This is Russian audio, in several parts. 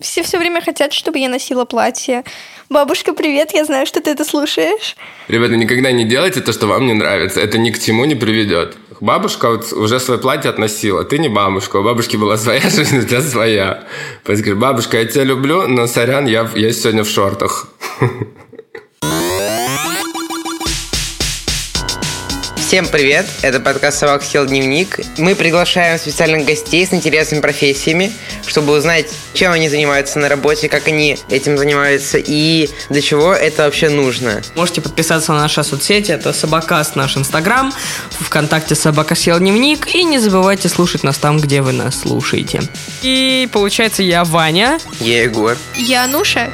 Все все время хотят, чтобы я носила платье. Бабушка, привет, я знаю, что ты это слушаешь. Ребята, никогда не делайте то, что вам не нравится. Это ни к чему не приведет. Бабушка вот уже свое платье относила. Ты не бабушка. У бабушки была своя жизнь, у тебя своя. Поэтому бабушка, я тебя люблю, но сорян, я, я сегодня в шортах. Всем привет! Это подкаст «Собак съел дневник». Мы приглашаем специальных гостей с интересными профессиями, чтобы узнать, чем они занимаются на работе, как они этим занимаются и для чего это вообще нужно. Можете подписаться на наши соцсети. Это Собакаст наш Инстаграм, ВКонтакте Собака съел дневник. И не забывайте слушать нас там, где вы нас слушаете. И получается, я Ваня. Я Егор. Я Ануша.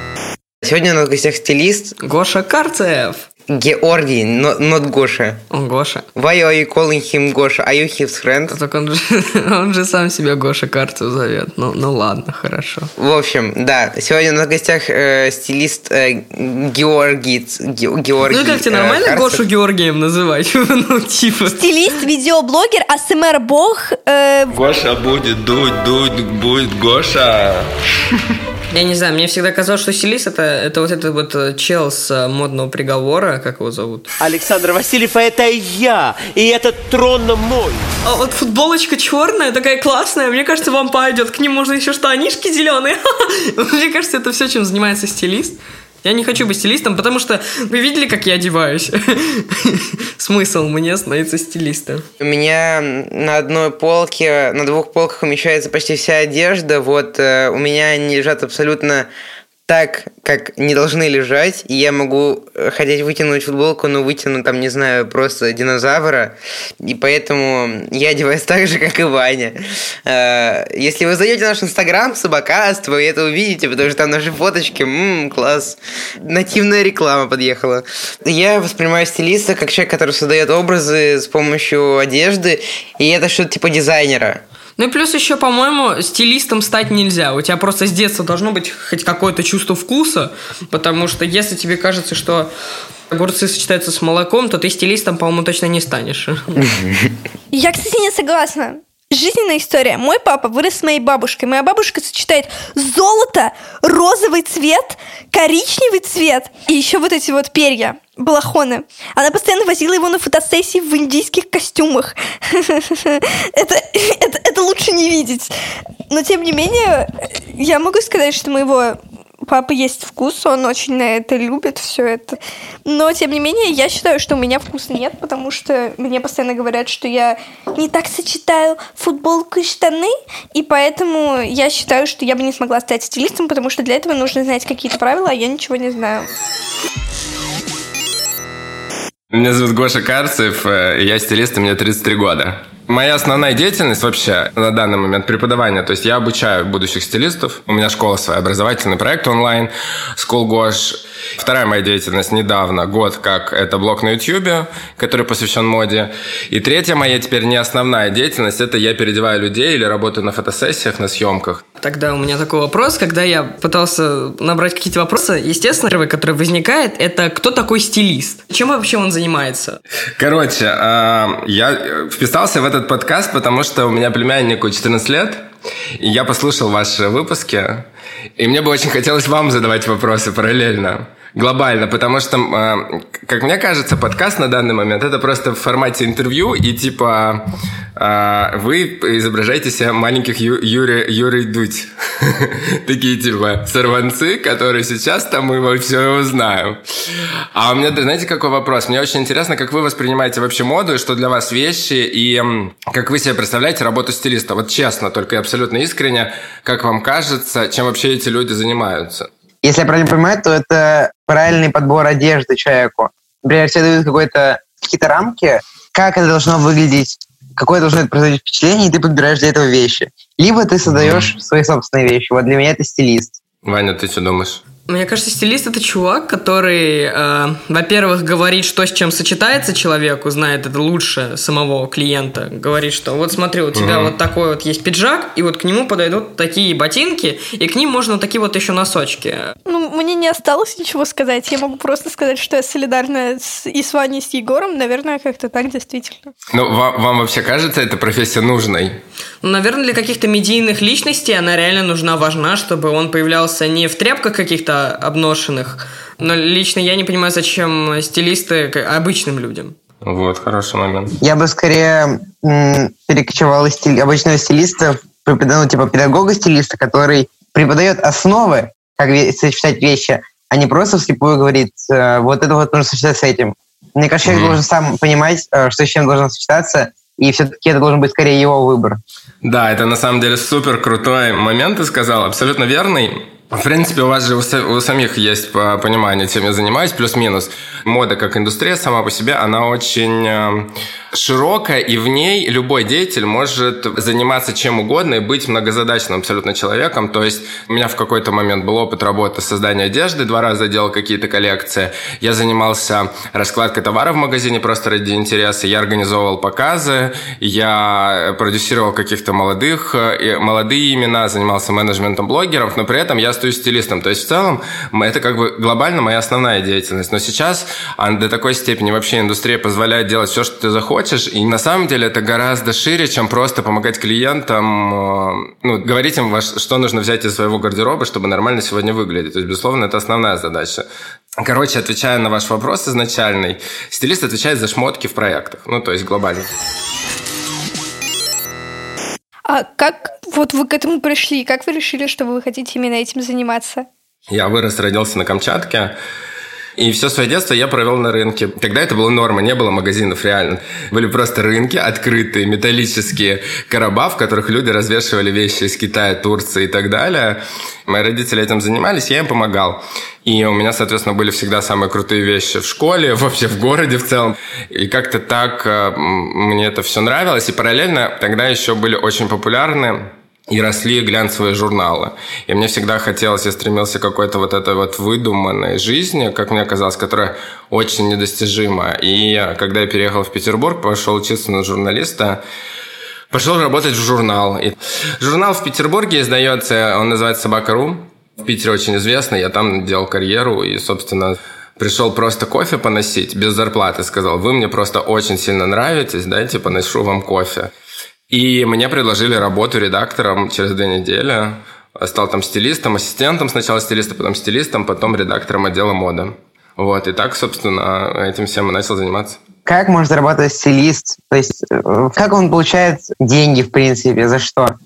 Сегодня у нас в гостях стилист Гоша Карцев. Георгий, not, not Гоша. Он Гоша. Why are you calling him Гоша? Are you his friend? Так он же, он же сам себя Гоша Карцев зовет. Ну, ну ладно, хорошо. В общем, да, сегодня у нас в гостях э, стилист э, Георгий. Ге- Георгий Ну как тебе э, нормально Карцев. Гошу Георгием называть? ну, типа. Стилист, видеоблогер, АСМР-бог. э, Гоша будет дуть, дуть, будет Гоша. Я не знаю, мне всегда казалось, что стилист это, это вот этот вот э, чел с э, модного приговора, как его зовут? Александр Васильев, это я, и этот трон мой. А вот футболочка черная, такая классная, мне кажется, вам пойдет. К ним можно еще штанишки зеленые. Мне кажется, это все, чем занимается стилист. Я не хочу быть стилистом, потому что вы видели, как я одеваюсь? Смысл мне становиться стилистом. У меня на одной полке, на двух полках умещается почти вся одежда. Вот э, у меня они лежат абсолютно так, как не должны лежать, и я могу э, хотеть вытянуть футболку, но вытяну там, не знаю, просто динозавра, и поэтому я одеваюсь так же, как и Ваня. Э, Если вы зайдете в наш инстаграм, собакаст, вы это увидите, потому что там наши фоточки, ммм, класс. Нативная реклама подъехала. Я воспринимаю стилиста как человек, который создает образы с помощью одежды, и это что-то типа дизайнера. Ну и плюс еще, по-моему, стилистом стать нельзя. У тебя просто с детства должно быть хоть какое-то чувство вкуса, потому что если тебе кажется, что огурцы сочетаются с молоком, то ты стилистом, по-моему, точно не станешь. Я, кстати, не согласна. Жизненная история. Мой папа вырос с моей бабушкой. Моя бабушка сочетает золото, розовый цвет, коричневый цвет и еще вот эти вот перья, балахоны. Она постоянно возила его на фотосессии в индийских костюмах. Это, это, это лучше не видеть. Но, тем не менее, я могу сказать, что моего папы есть вкус, он очень на это любит, все это. Но, тем не менее, я считаю, что у меня вкуса нет, потому что мне постоянно говорят, что я не так сочетаю футболку и штаны, и поэтому я считаю, что я бы не смогла стать стилистом, потому что для этого нужно знать какие-то правила, а я ничего не знаю. Меня зовут Гоша Карцев, э, я стилист, и мне 33 года. Моя основная деятельность вообще на данный момент преподавание. То есть я обучаю будущих стилистов. У меня школа своя, образовательный проект онлайн, School Gosh. Вторая моя деятельность недавно, год как это блог на YouTube, который посвящен моде. И третья моя теперь не основная деятельность, это я переодеваю людей или работаю на фотосессиях, на съемках. Тогда у меня такой вопрос, когда я пытался набрать какие-то вопросы, естественно, первый, который возникает, это кто такой стилист? Чем вообще он занимается? Короче, а, я вписался в этот подкаст, потому что у меня племяннику 14 лет, и я послушал ваши выпуски, и мне бы очень хотелось вам задавать вопросы параллельно. Глобально, потому что, а, как мне кажется, подкаст на данный момент это просто в формате интервью, и типа а, вы изображаете себя маленьких Ю, Юрий, Юрий Дудь. Такие типа сорванцы, которые сейчас там мы во все узнаем. А у меня, знаете, какой вопрос? Мне очень интересно, как вы воспринимаете вообще моду, и что для вас вещи, и как вы себе представляете работу стилиста. Вот честно, только и абсолютно искренне, как вам кажется, чем вообще эти люди занимаются? Если я правильно понимаю, то это правильный подбор одежды человеку. Например, тебе дают какой-то, какие-то рамки, как это должно выглядеть, какое должно производить впечатление, и ты подбираешь для этого вещи. Либо ты создаешь свои собственные вещи. Вот для меня это стилист. Ваня, ты что думаешь? Мне кажется, стилист это чувак, который, э, во-первых, говорит, что с чем сочетается человеку, знает это лучше самого клиента. Говорит, что вот смотри, у тебя вот такой вот есть пиджак, и вот к нему подойдут такие ботинки, и к ним можно такие вот еще носочки. Ну, мне не осталось ничего сказать. Я могу просто сказать, что я солидарна с, и с Ваней, и с Егором. Наверное, как-то так действительно. Ну, вам, вам вообще кажется эта профессия нужной? Ну, наверное, для каких-то медийных личностей она реально нужна, важна, чтобы он появлялся не в тряпках каких-то обношенных, но лично я не понимаю, зачем стилисты обычным людям. Вот, хороший момент. Я бы скорее м, перекочевал из стиль, обычного стилиста, ну, типа педагога-стилиста, который преподает основы, как сочетать вещи, а не просто вслепую говорит, э, вот это вот нужно сочетать с этим. Мне кажется, человек mm-hmm. должен сам понимать, э, что с чем должно сочетаться, и все-таки это должен быть скорее его выбор. Да, это на самом деле супер крутой момент, ты сказал, абсолютно верный. В принципе, у вас же у самих есть понимание, чем я занимаюсь, плюс-минус. Мода как индустрия сама по себе, она очень э, широкая, и в ней любой деятель может заниматься чем угодно и быть многозадачным абсолютно человеком. То есть у меня в какой-то момент был опыт работы создания одежды, два раза делал какие-то коллекции. Я занимался раскладкой товара в магазине просто ради интереса. Я организовывал показы, я продюсировал каких-то молодых, э, молодые имена, занимался менеджментом блогеров, но при этом я стою стилистом. То есть в целом это как бы глобально моя основная деятельность. Но сейчас а, до такой степени вообще индустрия позволяет делать все, что ты захочешь. И на самом деле это гораздо шире, чем просто помогать клиентам, э, ну, говорить им, что нужно взять из своего гардероба, чтобы нормально сегодня выглядеть. То есть, безусловно, это основная задача. Короче, отвечая на ваш вопрос изначальный, стилист отвечает за шмотки в проектах, ну, то есть глобально. А как вот вы к этому пришли? Как вы решили, что вы хотите именно этим заниматься? Я вырос, родился на Камчатке. И все свое детство я провел на рынке. Тогда это была норма, не было магазинов реально. Были просто рынки открытые, металлические короба, в которых люди развешивали вещи из Китая, Турции и так далее. Мои родители этим занимались, я им помогал. И у меня, соответственно, были всегда самые крутые вещи в школе, вообще в городе в целом. И как-то так э, мне это все нравилось. И параллельно тогда еще были очень популярны и росли глянцевые журналы. И мне всегда хотелось, я стремился к какой-то вот этой вот выдуманной жизни, как мне казалось, которая очень недостижима. И когда я переехал в Петербург, пошел учиться на журналиста, пошел работать в журнал. И журнал в Петербурге издается, он называется «Собака.ру». В Питере очень известный, я там делал карьеру и, собственно, пришел просто кофе поносить без зарплаты, сказал, вы мне просто очень сильно нравитесь, дайте поношу вам кофе. И мне предложили работу редактором через две недели. Стал там стилистом, ассистентом сначала стилиста, потом стилистом, потом редактором отдела моды. Вот, и так, собственно, этим всем и начал заниматься. Как может зарабатывать стилист? То есть, э, как он получает деньги, в принципе, за что?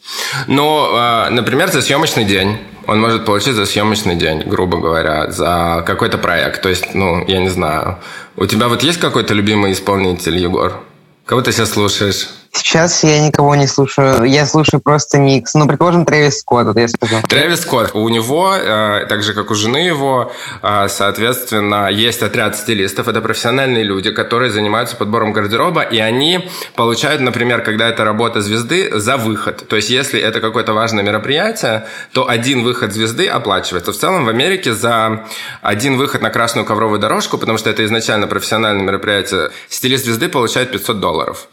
Ну, а, например, за съемочный день. Он может получить за съемочный день, грубо говоря, за какой-то проект. То есть, ну, я не знаю. У тебя вот есть какой-то любимый исполнитель, Егор? Кого ты сейчас слушаешь? Сейчас я никого не слушаю. Я слушаю просто микс. Ну, предположим, Трэвис Скотт, вот я сказал. Трэвис Скотт. У него, э, так же, как у жены его, э, соответственно, есть отряд стилистов. Это профессиональные люди, которые занимаются подбором гардероба, и они получают, например, когда это работа звезды, за выход. То есть, если это какое-то важное мероприятие, то один выход звезды оплачивается. В целом, в Америке за один выход на красную ковровую дорожку, потому что это изначально профессиональное мероприятие, стилист звезды получает 500 долларов.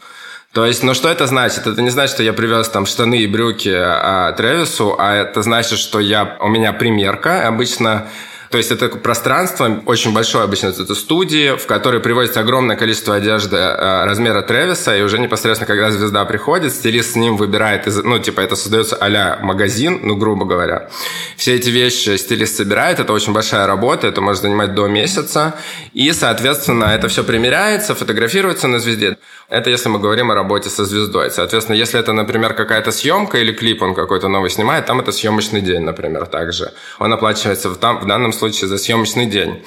То есть, ну что это значит? Это не значит, что я привез там штаны и брюки а, Тревису, а это значит, что я, у меня примерка. Обычно то есть это пространство очень большое обычно, это студии, в которой приводится огромное количество одежды э, размера Тревиса, и уже непосредственно, когда звезда приходит, стилист с ним выбирает, ну, типа, это создается а магазин, ну, грубо говоря. Все эти вещи стилист собирает, это очень большая работа, это может занимать до месяца, и, соответственно, это все примеряется, фотографируется на звезде. Это если мы говорим о работе со звездой. Соответственно, если это, например, какая-то съемка или клип он какой-то новый снимает, там это съемочный день, например, также. Он оплачивается в, там, в данном случае за съемочный день.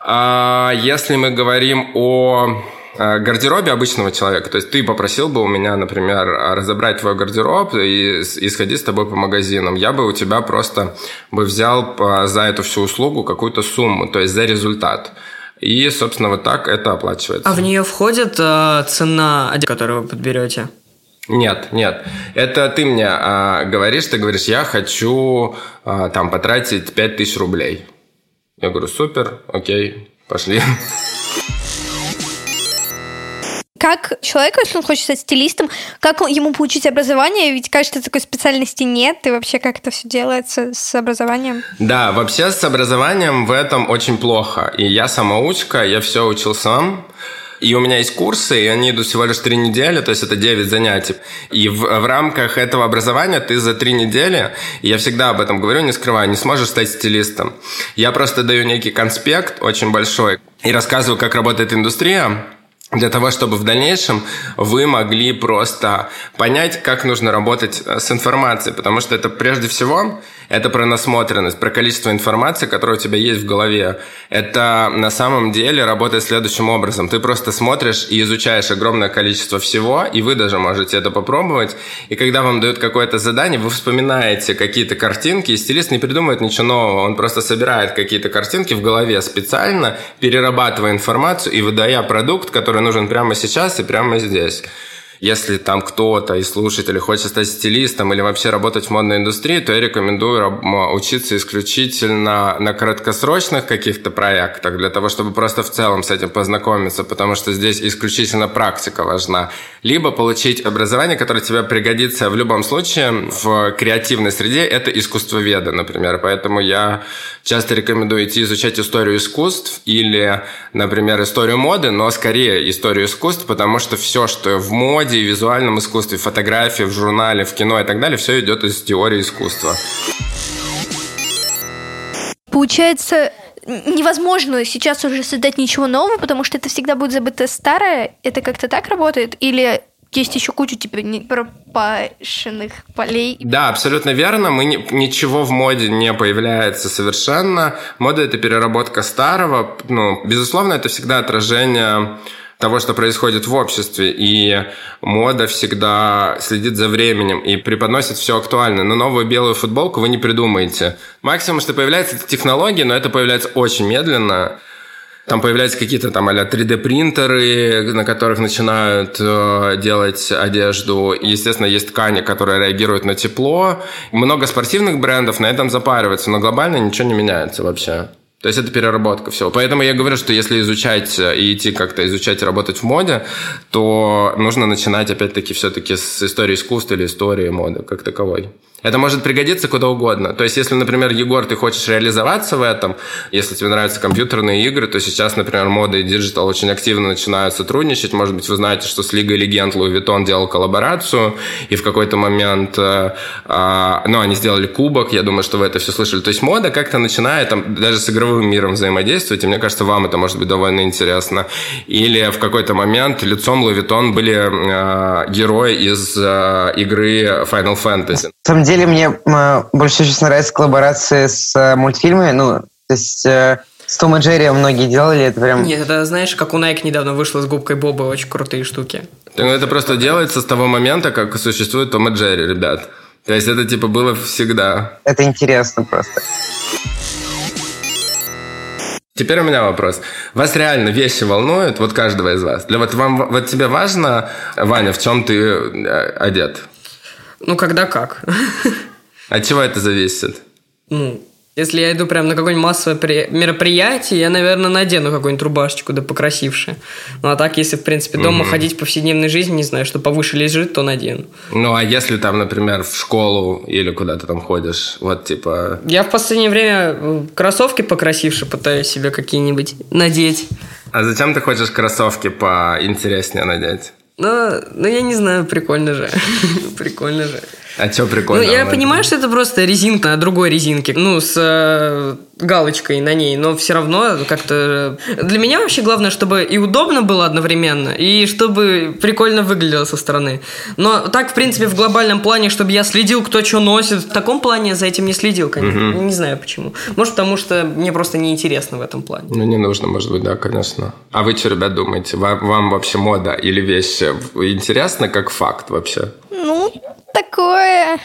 А если мы говорим о гардеробе обычного человека. То есть ты попросил бы у меня, например, разобрать твой гардероб и, и сходить с тобой по магазинам. Я бы у тебя просто бы взял за эту всю услугу какую-то сумму, то есть за результат. И, собственно, вот так это оплачивается. А в нее входит э, цена, которую вы подберете? Нет, нет. Это ты мне а, говоришь, ты говоришь, я хочу а, там потратить 5000 рублей. Я говорю, супер, окей, пошли. Как человеку, если он хочет стать стилистом, как он- ему получить образование? Ведь, кажется, такой специальности нет. И вообще, как это все делается с образованием? Да, вообще с образованием в этом очень плохо. И я самоучка, я все учил сам. И у меня есть курсы, и они идут всего лишь три недели, то есть это 9 занятий. И в, в рамках этого образования ты за три недели, и я всегда об этом говорю, не скрываю, не сможешь стать стилистом. Я просто даю некий конспект очень большой и рассказываю, как работает индустрия, для того, чтобы в дальнейшем вы могли просто понять, как нужно работать э, с информацией, потому что это прежде всего это про насмотренность, про количество информации, которая у тебя есть в голове. Это на самом деле работает следующим образом. Ты просто смотришь и изучаешь огромное количество всего, и вы даже можете это попробовать. И когда вам дают какое-то задание, вы вспоминаете какие-то картинки, и стилист не придумывает ничего нового, он просто собирает какие-то картинки в голове специально, перерабатывая информацию и выдая продукт, который нужен прямо сейчас и прямо здесь. Если там кто-то из слушателей хочет стать стилистом или вообще работать в модной индустрии, то я рекомендую учиться исключительно на краткосрочных каких-то проектах, для того, чтобы просто в целом с этим познакомиться, потому что здесь исключительно практика важна. Либо получить образование, которое тебе пригодится в любом случае в креативной среде, это искусствоведы, например. Поэтому я часто рекомендую идти изучать историю искусств или, например, историю моды, но скорее историю искусств, потому что все, что в моде и визуальном искусстве, в фотографии, в журнале, в кино и так далее, все идет из теории искусства. Получается, невозможно сейчас уже создать ничего нового, потому что это всегда будет забыто старое. Это как-то так работает? Или есть еще кучу типа не пропашенных полей? Да, абсолютно верно. Мы не- ничего в моде не появляется совершенно. Мода это переработка старого. Ну, безусловно, это всегда отражение того, что происходит в обществе. И мода всегда следит за временем и преподносит все актуальное. Но новую белую футболку вы не придумаете. Максимум, что появляется, это технологии, но это появляется очень медленно. Там появляются какие-то там а 3D-принтеры, на которых начинают э, делать одежду. И, естественно, есть ткани, которые реагируют на тепло. Много спортивных брендов на этом запариваются, но глобально ничего не меняется вообще. То есть это переработка всего. Поэтому я говорю, что если изучать э, и идти как-то изучать и работать в моде, то нужно начинать опять-таки все-таки с истории искусства или истории моды как таковой. Это может пригодиться куда угодно. То есть, если, например, Егор, ты хочешь реализоваться в этом, если тебе нравятся компьютерные игры, то сейчас, например, мода и digital очень активно начинают сотрудничать. Может быть, вы знаете, что с Лигой Легенд Louis Vuitton делал коллаборацию, и в какой-то момент, э, а, ну, они сделали кубок, я думаю, что вы это все слышали. То есть, мода как-то начинает там, даже с игровым миром взаимодействовать, и мне кажется, вам это может быть довольно интересно. Или в какой-то момент лицом Louis Vuitton были э, герои из э, игры Final Fantasy. Деле, мне м, больше всего сейчас нравятся коллаборации с э, мультфильмами. Ну, то есть э, с Том и Джерри многие делали, это прям... Нет, это знаешь, как у Nike недавно вышло с губкой Боба, очень крутые штуки. Ну, это просто делается с того момента, как существует Том и Джерри, ребят. То есть это типа было всегда. Это интересно просто. Теперь у меня вопрос. Вас реально вещи волнуют, вот каждого из вас? Для вот вам, вот тебе важно, Ваня, в чем ты э, одет? Ну, когда как. От чего это зависит? Ну, если я иду прям на какое-нибудь массовое при- мероприятие, я, наверное, надену какую-нибудь рубашечку, да покрасивше. Ну, а так, если, в принципе, дома ходить в повседневной жизни, не знаю, что повыше лежит, то надену. Ну, а если там, например, в школу или куда ты там ходишь, вот типа... Я в последнее время э, кроссовки покрасивше пытаюсь себе какие-нибудь надеть. А зачем ты хочешь кроссовки поинтереснее надеть? Ну, ну, я не знаю, прикольно же. прикольно же. А что прикольно? Ну, я понимаю, что это просто резинка на другой резинке, ну, с э, галочкой на ней, но все равно как-то... Для меня вообще главное, чтобы и удобно было одновременно, и чтобы прикольно выглядело со стороны. Но так, в принципе, в глобальном плане, чтобы я следил, кто что носит, в таком плане за этим не следил, конечно. Не знаю почему. Может, потому что мне просто неинтересно в этом плане. Ну, не нужно, может быть, да, конечно. А вы что, ребят, думаете? Вам, вам вообще мода или вещи интересно как факт вообще? Ну, такое...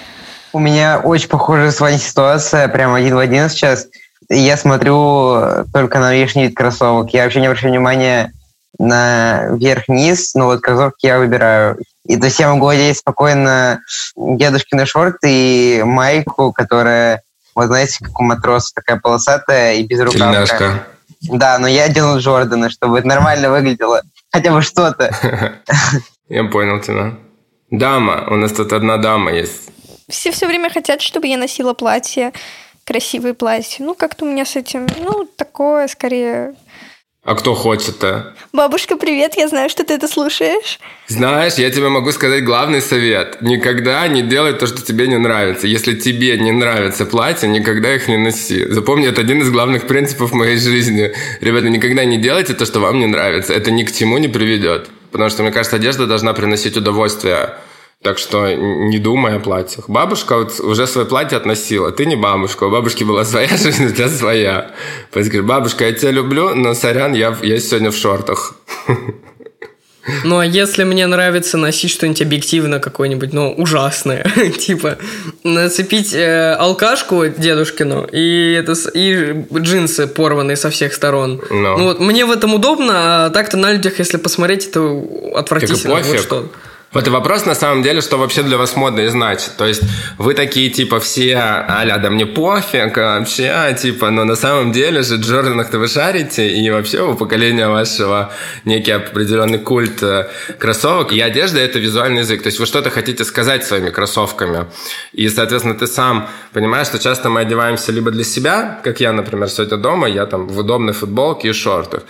У меня очень похожая с вами ситуация, прям один в один сейчас. Я смотрю только на внешний вид кроссовок. Я вообще не обращаю внимания на верх-низ, но вот кроссовки я выбираю. И то есть я могу одеть спокойно дедушкины шорты и майку, которая, вот знаете, как у матроса, такая полосатая и без рукавка. Тельняшка. Да, но я делаю Джорданы, чтобы это нормально выглядело. хотя бы что-то. Я понял тебя. Дама. У нас тут одна дама есть. Все все время хотят, чтобы я носила платье, красивые платья. Ну, как-то у меня с этим, ну, такое скорее... А кто хочет-то? Бабушка, привет, я знаю, что ты это слушаешь. Знаешь, я тебе могу сказать главный совет. Никогда не делай то, что тебе не нравится. Если тебе не нравятся платья, никогда их не носи. Запомни, это один из главных принципов моей жизни. Ребята, никогда не делайте то, что вам не нравится. Это ни к чему не приведет. Потому что, мне кажется, одежда должна приносить удовольствие. Так что не думай о платьях. Бабушка вот уже свое платье относила. Ты не бабушка. У бабушки была своя жизнь, у тебя своя. Поэтому говоришь, бабушка, я тебя люблю, но сорян, я, я сегодня в шортах. Ну, а если мне нравится носить что-нибудь объективно какое-нибудь, ну, ужасное, типа нацепить э, алкашку дедушкину и, это, и джинсы порванные со всех сторон. Ну. Ну, вот мне в этом удобно, а так-то на людях, если посмотреть, это отвратительно. пофиг. Вот что. Вот и вопрос на самом деле, что вообще для вас модно и значит. То есть вы такие типа все, аля, да мне пофиг, вообще, типа, но на самом деле же Джорданах-то вы шарите, и вообще у поколения вашего некий определенный культ э, кроссовок. И одежда – это визуальный язык. То есть вы что-то хотите сказать своими кроссовками. И, соответственно, ты сам понимаешь, что часто мы одеваемся либо для себя, как я, например, сегодня дома, я там в удобной футболке и шортах,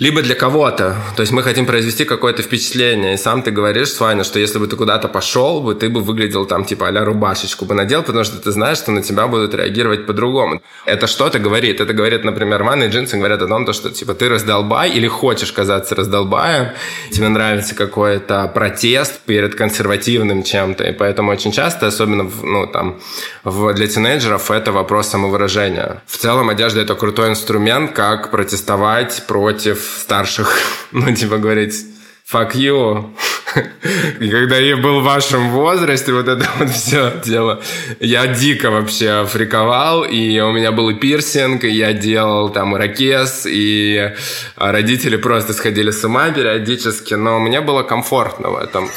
либо для кого-то. То есть мы хотим произвести какое-то впечатление. И сам ты говоришь, Сваня, что если бы ты куда-то пошел бы, ты бы выглядел там типа а рубашечку бы надел, потому что ты знаешь, что на тебя будут реагировать по-другому. Это что-то говорит. Это говорит, например, ванны и джинсы говорят о том, то, что типа ты раздолбай или хочешь казаться раздолбаем, тебе нравится какой-то протест перед консервативным чем-то. И поэтому очень часто, особенно в, ну, там, в, для тинейджеров, это вопрос самовыражения. В целом одежда это крутой инструмент, как протестовать против старших. Ну, типа говорить fuck you. И когда я был в вашем возрасте, вот это вот все дело, я дико вообще фриковал, и у меня был и пирсинг, и я делал там ирокез, и родители просто сходили с ума периодически, но мне было комфортно в этом.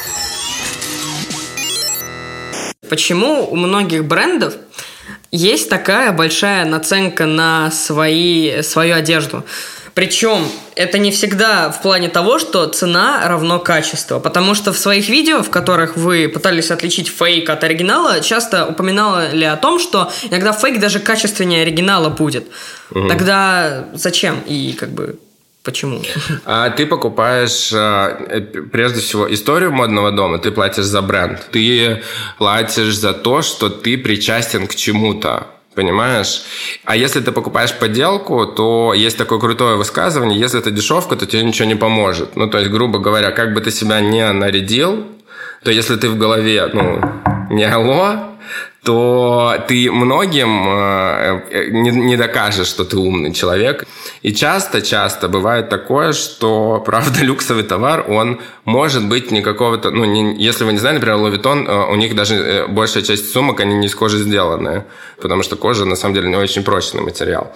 Почему у многих брендов есть такая большая наценка на свои, свою одежду? Причем это не всегда в плане того, что цена равно качество. Потому что в своих видео, в которых вы пытались отличить фейк от оригинала, часто упоминали о том, что иногда фейк даже качественнее оригинала будет. Тогда зачем и как бы почему? А ты покупаешь э, прежде всего историю модного дома, ты платишь за бренд. Ты платишь за то, что ты причастен к чему-то. Понимаешь? А если ты покупаешь подделку, то есть такое крутое высказывание, если это дешевка, то тебе ничего не поможет. Ну, то есть, грубо говоря, как бы ты себя не нарядил, то если ты в голове, ну, не алло, то ты многим э, не, не докажешь, что ты умный человек. И часто-часто бывает такое, что, правда, люксовый товар, он может быть не какого-то... Ну, не, если вы не знали, например, Vuitton, э, у них даже э, большая часть сумок, они не из кожи сделаны, потому что кожа, на самом деле, не очень прочный материал.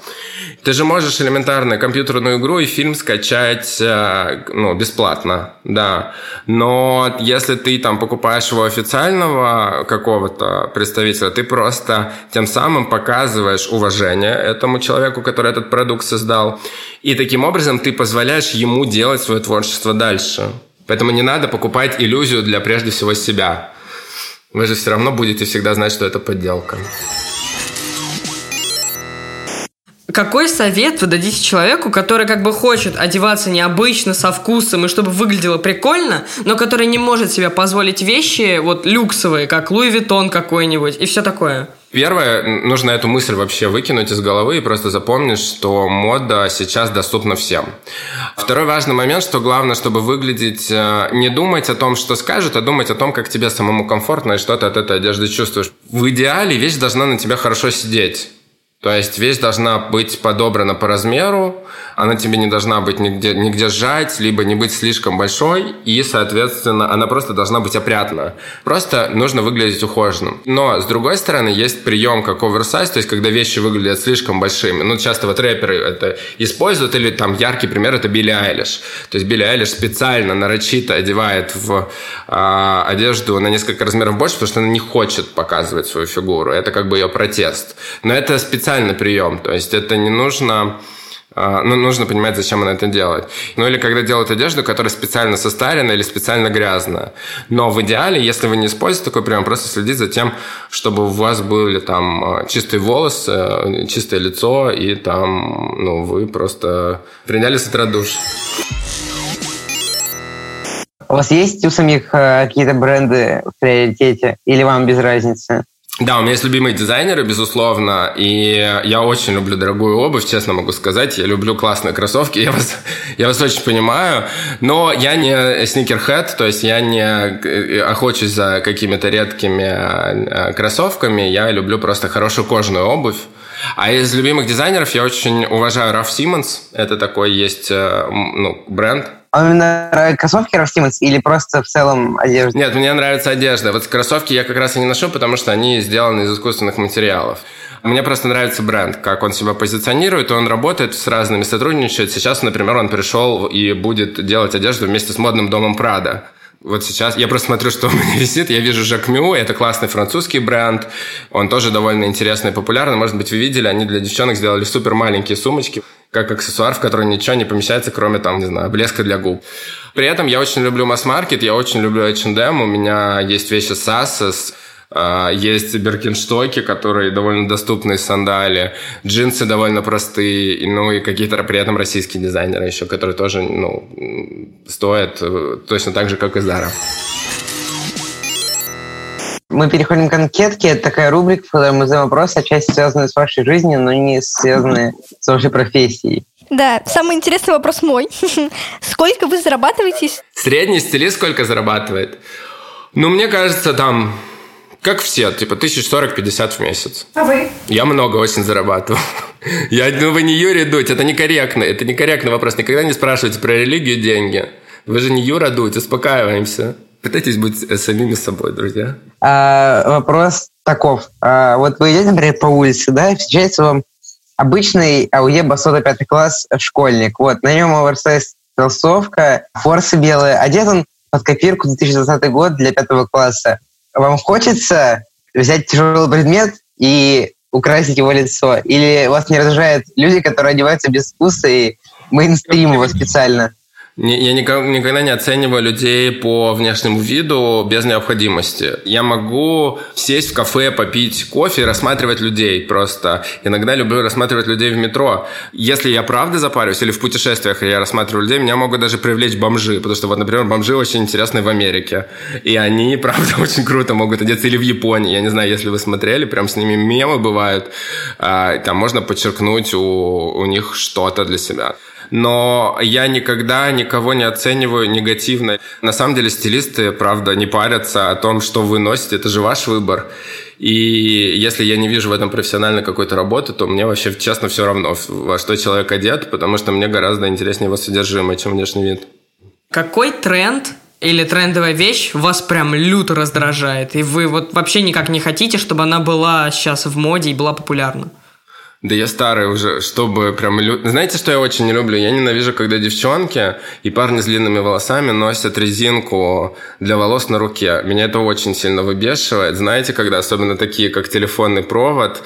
Ты же можешь элементарно компьютерную игру и фильм скачать э, ну, бесплатно, да. Но если ты там покупаешь его официального какого-то представителя, ты просто тем самым показываешь уважение этому человеку, который этот продукт создал. И таким образом ты позволяешь ему делать свое творчество дальше. Поэтому не надо покупать иллюзию для прежде всего себя. Вы же все равно будете всегда знать, что это подделка. Какой совет вы дадите человеку, который как бы хочет одеваться необычно, со вкусом и чтобы выглядело прикольно, но который не может себе позволить вещи вот люксовые, как Луи Виттон какой-нибудь и все такое? Первое, нужно эту мысль вообще выкинуть из головы и просто запомнить, что мода сейчас доступна всем. Второй важный момент, что главное, чтобы выглядеть, э, не думать о том, что скажут, а думать о том, как тебе самому комфортно и что ты от этой одежды чувствуешь. В идеале вещь должна на тебя хорошо сидеть. То есть вещь должна быть подобрана по размеру, она тебе не должна быть нигде, нигде сжать, либо не быть слишком большой, и, соответственно, она просто должна быть опрятна. Просто нужно выглядеть ухоженным. Но, с другой стороны, есть прием как оверсайз, то есть когда вещи выглядят слишком большими. Ну, часто вот рэперы это используют, или там яркий пример – это Билли Айлиш. То есть Билли Айлиш специально, нарочито одевает в а, одежду на несколько размеров больше, потому что она не хочет показывать свою фигуру. Это как бы ее протест. Но это специальный прием, то есть это не нужно А, ну, нужно понимать, зачем она это делает. Ну, или когда делают одежду, которая специально состарена или специально грязная. Но в идеале, если вы не используете такой прием, просто следить за тем, чтобы у вас были там а, чистые волосы, чистое лицо, и там, ну, вы просто приняли с утра душ. У вас есть у самих э, какие-то бренды в приоритете? Или вам без разницы? Да, у меня есть любимые дизайнеры, безусловно, и я очень люблю дорогую обувь, честно могу сказать. Я люблю классные кроссовки, я вас, я вас очень понимаю, но я не сникерхед, то есть я не э, охочусь за какими-то редкими э, кроссовками, я люблю просто хорошую кожаную обувь. А из любимых дизайнеров я очень уважаю Раф Симмонс, это такой есть э, ну, бренд, а именно кроссовки Раф Симмонс или просто в целом одежда? Нет, мне нравится одежда. Вот кроссовки я как раз и не ношу, потому что они сделаны из искусственных материалов. Мне просто нравится бренд, как он себя позиционирует, он работает с разными, сотрудничает. Сейчас, например, он пришел и будет делать одежду вместе с модным домом Прада. Вот сейчас я просто смотрю, что у меня висит. Я вижу Жак Мю, это классный французский бренд. Он тоже довольно интересный и популярный. Может быть, вы видели, они для девчонок сделали супер маленькие сумочки как аксессуар, в который ничего не помещается, кроме там, не знаю, блеска для губ. При этом я очень люблю масс-маркет, я очень люблю H&M, у меня есть вещи Sassos, есть беркинштоки, которые довольно доступные сандали, джинсы довольно простые, ну и какие-то при этом российские дизайнеры еще, которые тоже ну, стоят э, точно так же, как и Zara. Мы переходим к анкетке. Это такая рубрика, в которой мы задаем вопросы, отчасти связанные с вашей жизнью, но не связанные с вашей профессией. Да, самый интересный вопрос мой. Сколько вы зарабатываете? Средний стилист сколько зарабатывает? Ну, мне кажется, там, как все, типа, тысяч сорок-пятьдесят в месяц. А вы? Я много очень зарабатываю. Я, ну, вы не Юрий Дудь, это некорректно, это некорректный вопрос. Никогда не спрашивайте про религию деньги. Вы же не Юра Дудь, успокаиваемся. Пытайтесь быть самими собой, друзья. А, вопрос таков. А, вот вы идете, например, по улице, да, и встречается вам обычный АУЕ Басота пятый класс школьник. Вот, на нем оверсайз толстовка, форсы белые. Одет он под копирку 2020 год для пятого класса. Вам хочется взять тяжелый предмет и украсить его лицо? Или вас не раздражают люди, которые одеваются без вкуса и мейнстрим его специально? Я никогда не оцениваю людей по внешнему виду без необходимости. Я могу сесть в кафе, попить кофе и рассматривать людей просто. Иногда люблю рассматривать людей в метро. Если я правда запариваюсь или в путешествиях я рассматриваю людей, меня могут даже привлечь бомжи. Потому что, вот, например, бомжи очень интересны в Америке. И они, правда, очень круто могут одеться. Или в Японии. Я не знаю, если вы смотрели, прям с ними мемы бывают. А, там можно подчеркнуть у, у них что-то для себя но я никогда никого не оцениваю негативно. На самом деле стилисты, правда, не парятся о том, что вы носите, это же ваш выбор. И если я не вижу в этом профессиональной какой-то работы, то мне вообще, честно, все равно, во что человек одет, потому что мне гораздо интереснее его содержимое, чем внешний вид. Какой тренд или трендовая вещь вас прям люто раздражает, и вы вот вообще никак не хотите, чтобы она была сейчас в моде и была популярна? Да я старый уже, чтобы прям... Знаете, что я очень не люблю? Я ненавижу, когда девчонки и парни с длинными волосами носят резинку для волос на руке. Меня это очень сильно выбешивает. Знаете, когда особенно такие, как телефонный провод,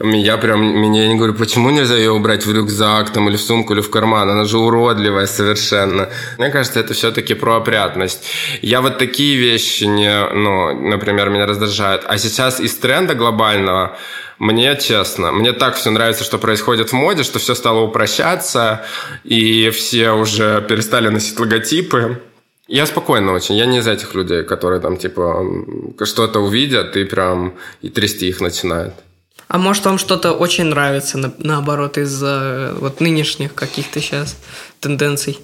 я прям... Меня, я не говорю, почему нельзя ее убрать в рюкзак там, или в сумку, или в карман? Она же уродливая совершенно. Мне кажется, это все-таки про опрятность. Я вот такие вещи, не, ну, например, меня раздражают. А сейчас из тренда глобального мне, честно, мне так все нравится, что происходит в моде, что все стало упрощаться, и все уже перестали носить логотипы. Я спокойно очень. Я не из этих людей, которые там, типа, что-то увидят и прям и трясти их начинают. А может, вам что-то очень нравится, на, наоборот, из-за вот нынешних каких-то сейчас тенденций?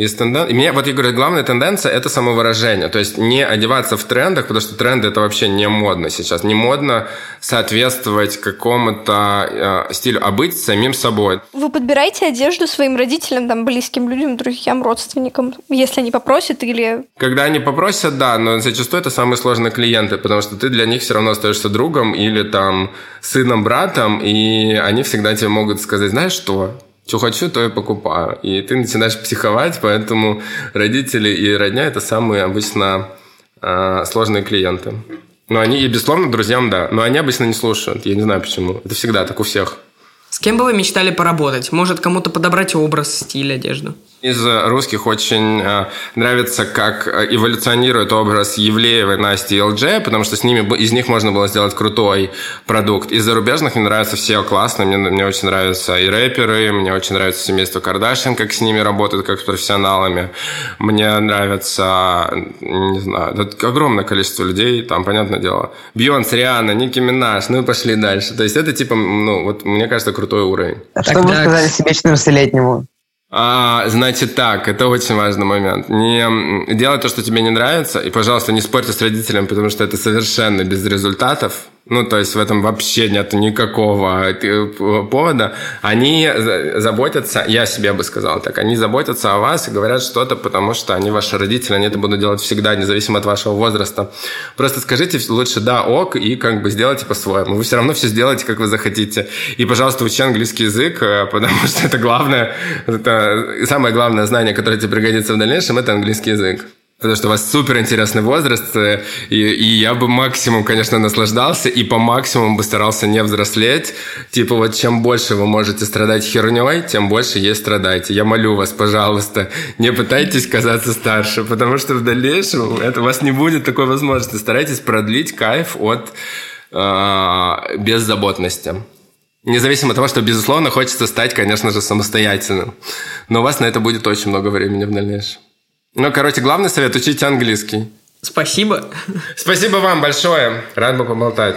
Из тенден... И мне, вот я говорю, главная тенденция – это самовыражение. То есть не одеваться в трендах, потому что тренды – это вообще не модно сейчас. Не модно соответствовать какому-то э, стилю, а быть самим собой. Вы подбираете одежду своим родителям, там, близким людям, друзьям, родственникам, если они попросят или... Когда они попросят, да, но зачастую это самые сложные клиенты, потому что ты для них все равно остаешься другом или там сыном, братом, и они всегда тебе могут сказать, знаешь что, что хочу, то и покупаю. И ты начинаешь психовать, поэтому родители и родня – это самые обычно э, сложные клиенты. Но они, и безусловно, друзьям, да. Но они обычно не слушают. Я не знаю почему. Это всегда так у всех. С кем бы вы мечтали поработать? Может, кому-то подобрать образ, стиль, одежду? Из русских очень э, нравится, как э, эволюционирует образ Евлеевой, Насти и ЛДЖ, потому что с ними, из них можно было сделать крутой продукт. Из зарубежных мне нравятся все классные, мне, мне очень нравятся и рэперы, мне очень нравится семейство Кардашин, как с ними работают, как с профессионалами. Мне нравится, не знаю, тут огромное количество людей, там, понятное дело. Бьонс, Риана, Ники Минаж, ну и пошли дальше. То есть это типа, ну, вот мне кажется, крутой уровень. Что вы Тогда- сказали себе 14-летнему? А, значит так, это очень важный момент. Не делай то, что тебе не нравится, и, пожалуйста, не спорьте с родителями, потому что это совершенно без результатов. Ну, то есть в этом вообще нет никакого э, повода. Они за- заботятся, я себе бы сказал так, они заботятся о вас и говорят что-то, потому что они ваши родители, они это будут делать всегда, независимо от вашего возраста. Просто скажите лучше «да, ок» и как бы сделайте по-своему. Вы все равно все сделаете, как вы захотите. И, пожалуйста, учи английский язык, э, потому что это главное, это самое главное знание, которое тебе пригодится в дальнейшем, это английский язык. Потому что у вас супер интересный возраст, э, и, и я бы максимум, конечно, наслаждался, и по максимуму бы старался не взрослеть. Типа вот чем больше вы можете страдать херней, тем больше ей страдайте. Я молю вас, пожалуйста, не пытайтесь казаться старше, потому что в дальнейшем это, у вас не будет такой возможности. Старайтесь продлить кайф от э, беззаботности. Независимо от того, что, безусловно, хочется стать, конечно же, самостоятельным. Но у вас на это будет очень много времени в дальнейшем. Ну, короче, главный совет – учите английский. Спасибо. Спасибо вам большое. Рад бы поболтать.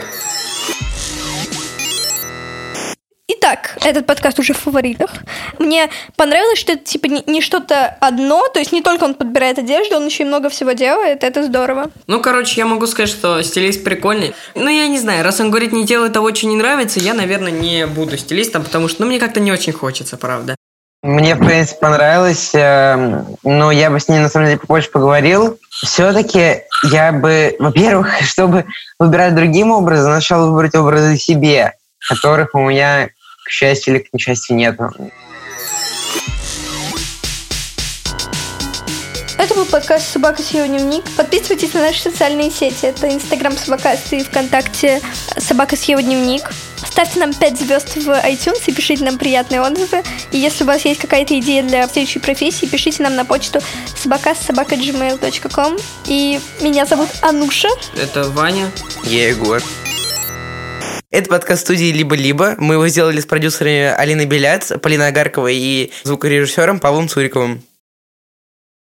Итак, этот подкаст уже в фаворитах. Мне понравилось, что это типа не, не что-то одно, то есть не только он подбирает одежду, он еще и много всего делает, это здорово. Ну, короче, я могу сказать, что стилист прикольный. Ну, я не знаю, раз он говорит, не делай того, что не нравится, я, наверное, не буду стилистом, потому что, ну, мне как-то не очень хочется, правда. Мне, в принципе, понравилось, э, но я бы с ним, на самом деле, побольше поговорил. Все-таки я бы, во-первых, чтобы выбирать другим образом, сначала выбрать образы себе, которых у меня, к счастью или к несчастью, нет. Это был подкаст «Собака съела дневник». Подписывайтесь на наши социальные сети. Это Инстаграм Собакасты и ВКонтакте «Собака съела дневник». Ставьте нам 5 звезд в iTunes и пишите нам приятные отзывы. И если у вас есть какая-то идея для следующей профессии, пишите нам на почту собакас.собака.gmail.com. И меня зовут Ануша. Это Ваня. Я Егор. Это подкаст студии «Либо-либо». Мы его сделали с продюсерами Алиной Беляц, Полиной Агарковой и звукорежиссером Павлом Цуриковым.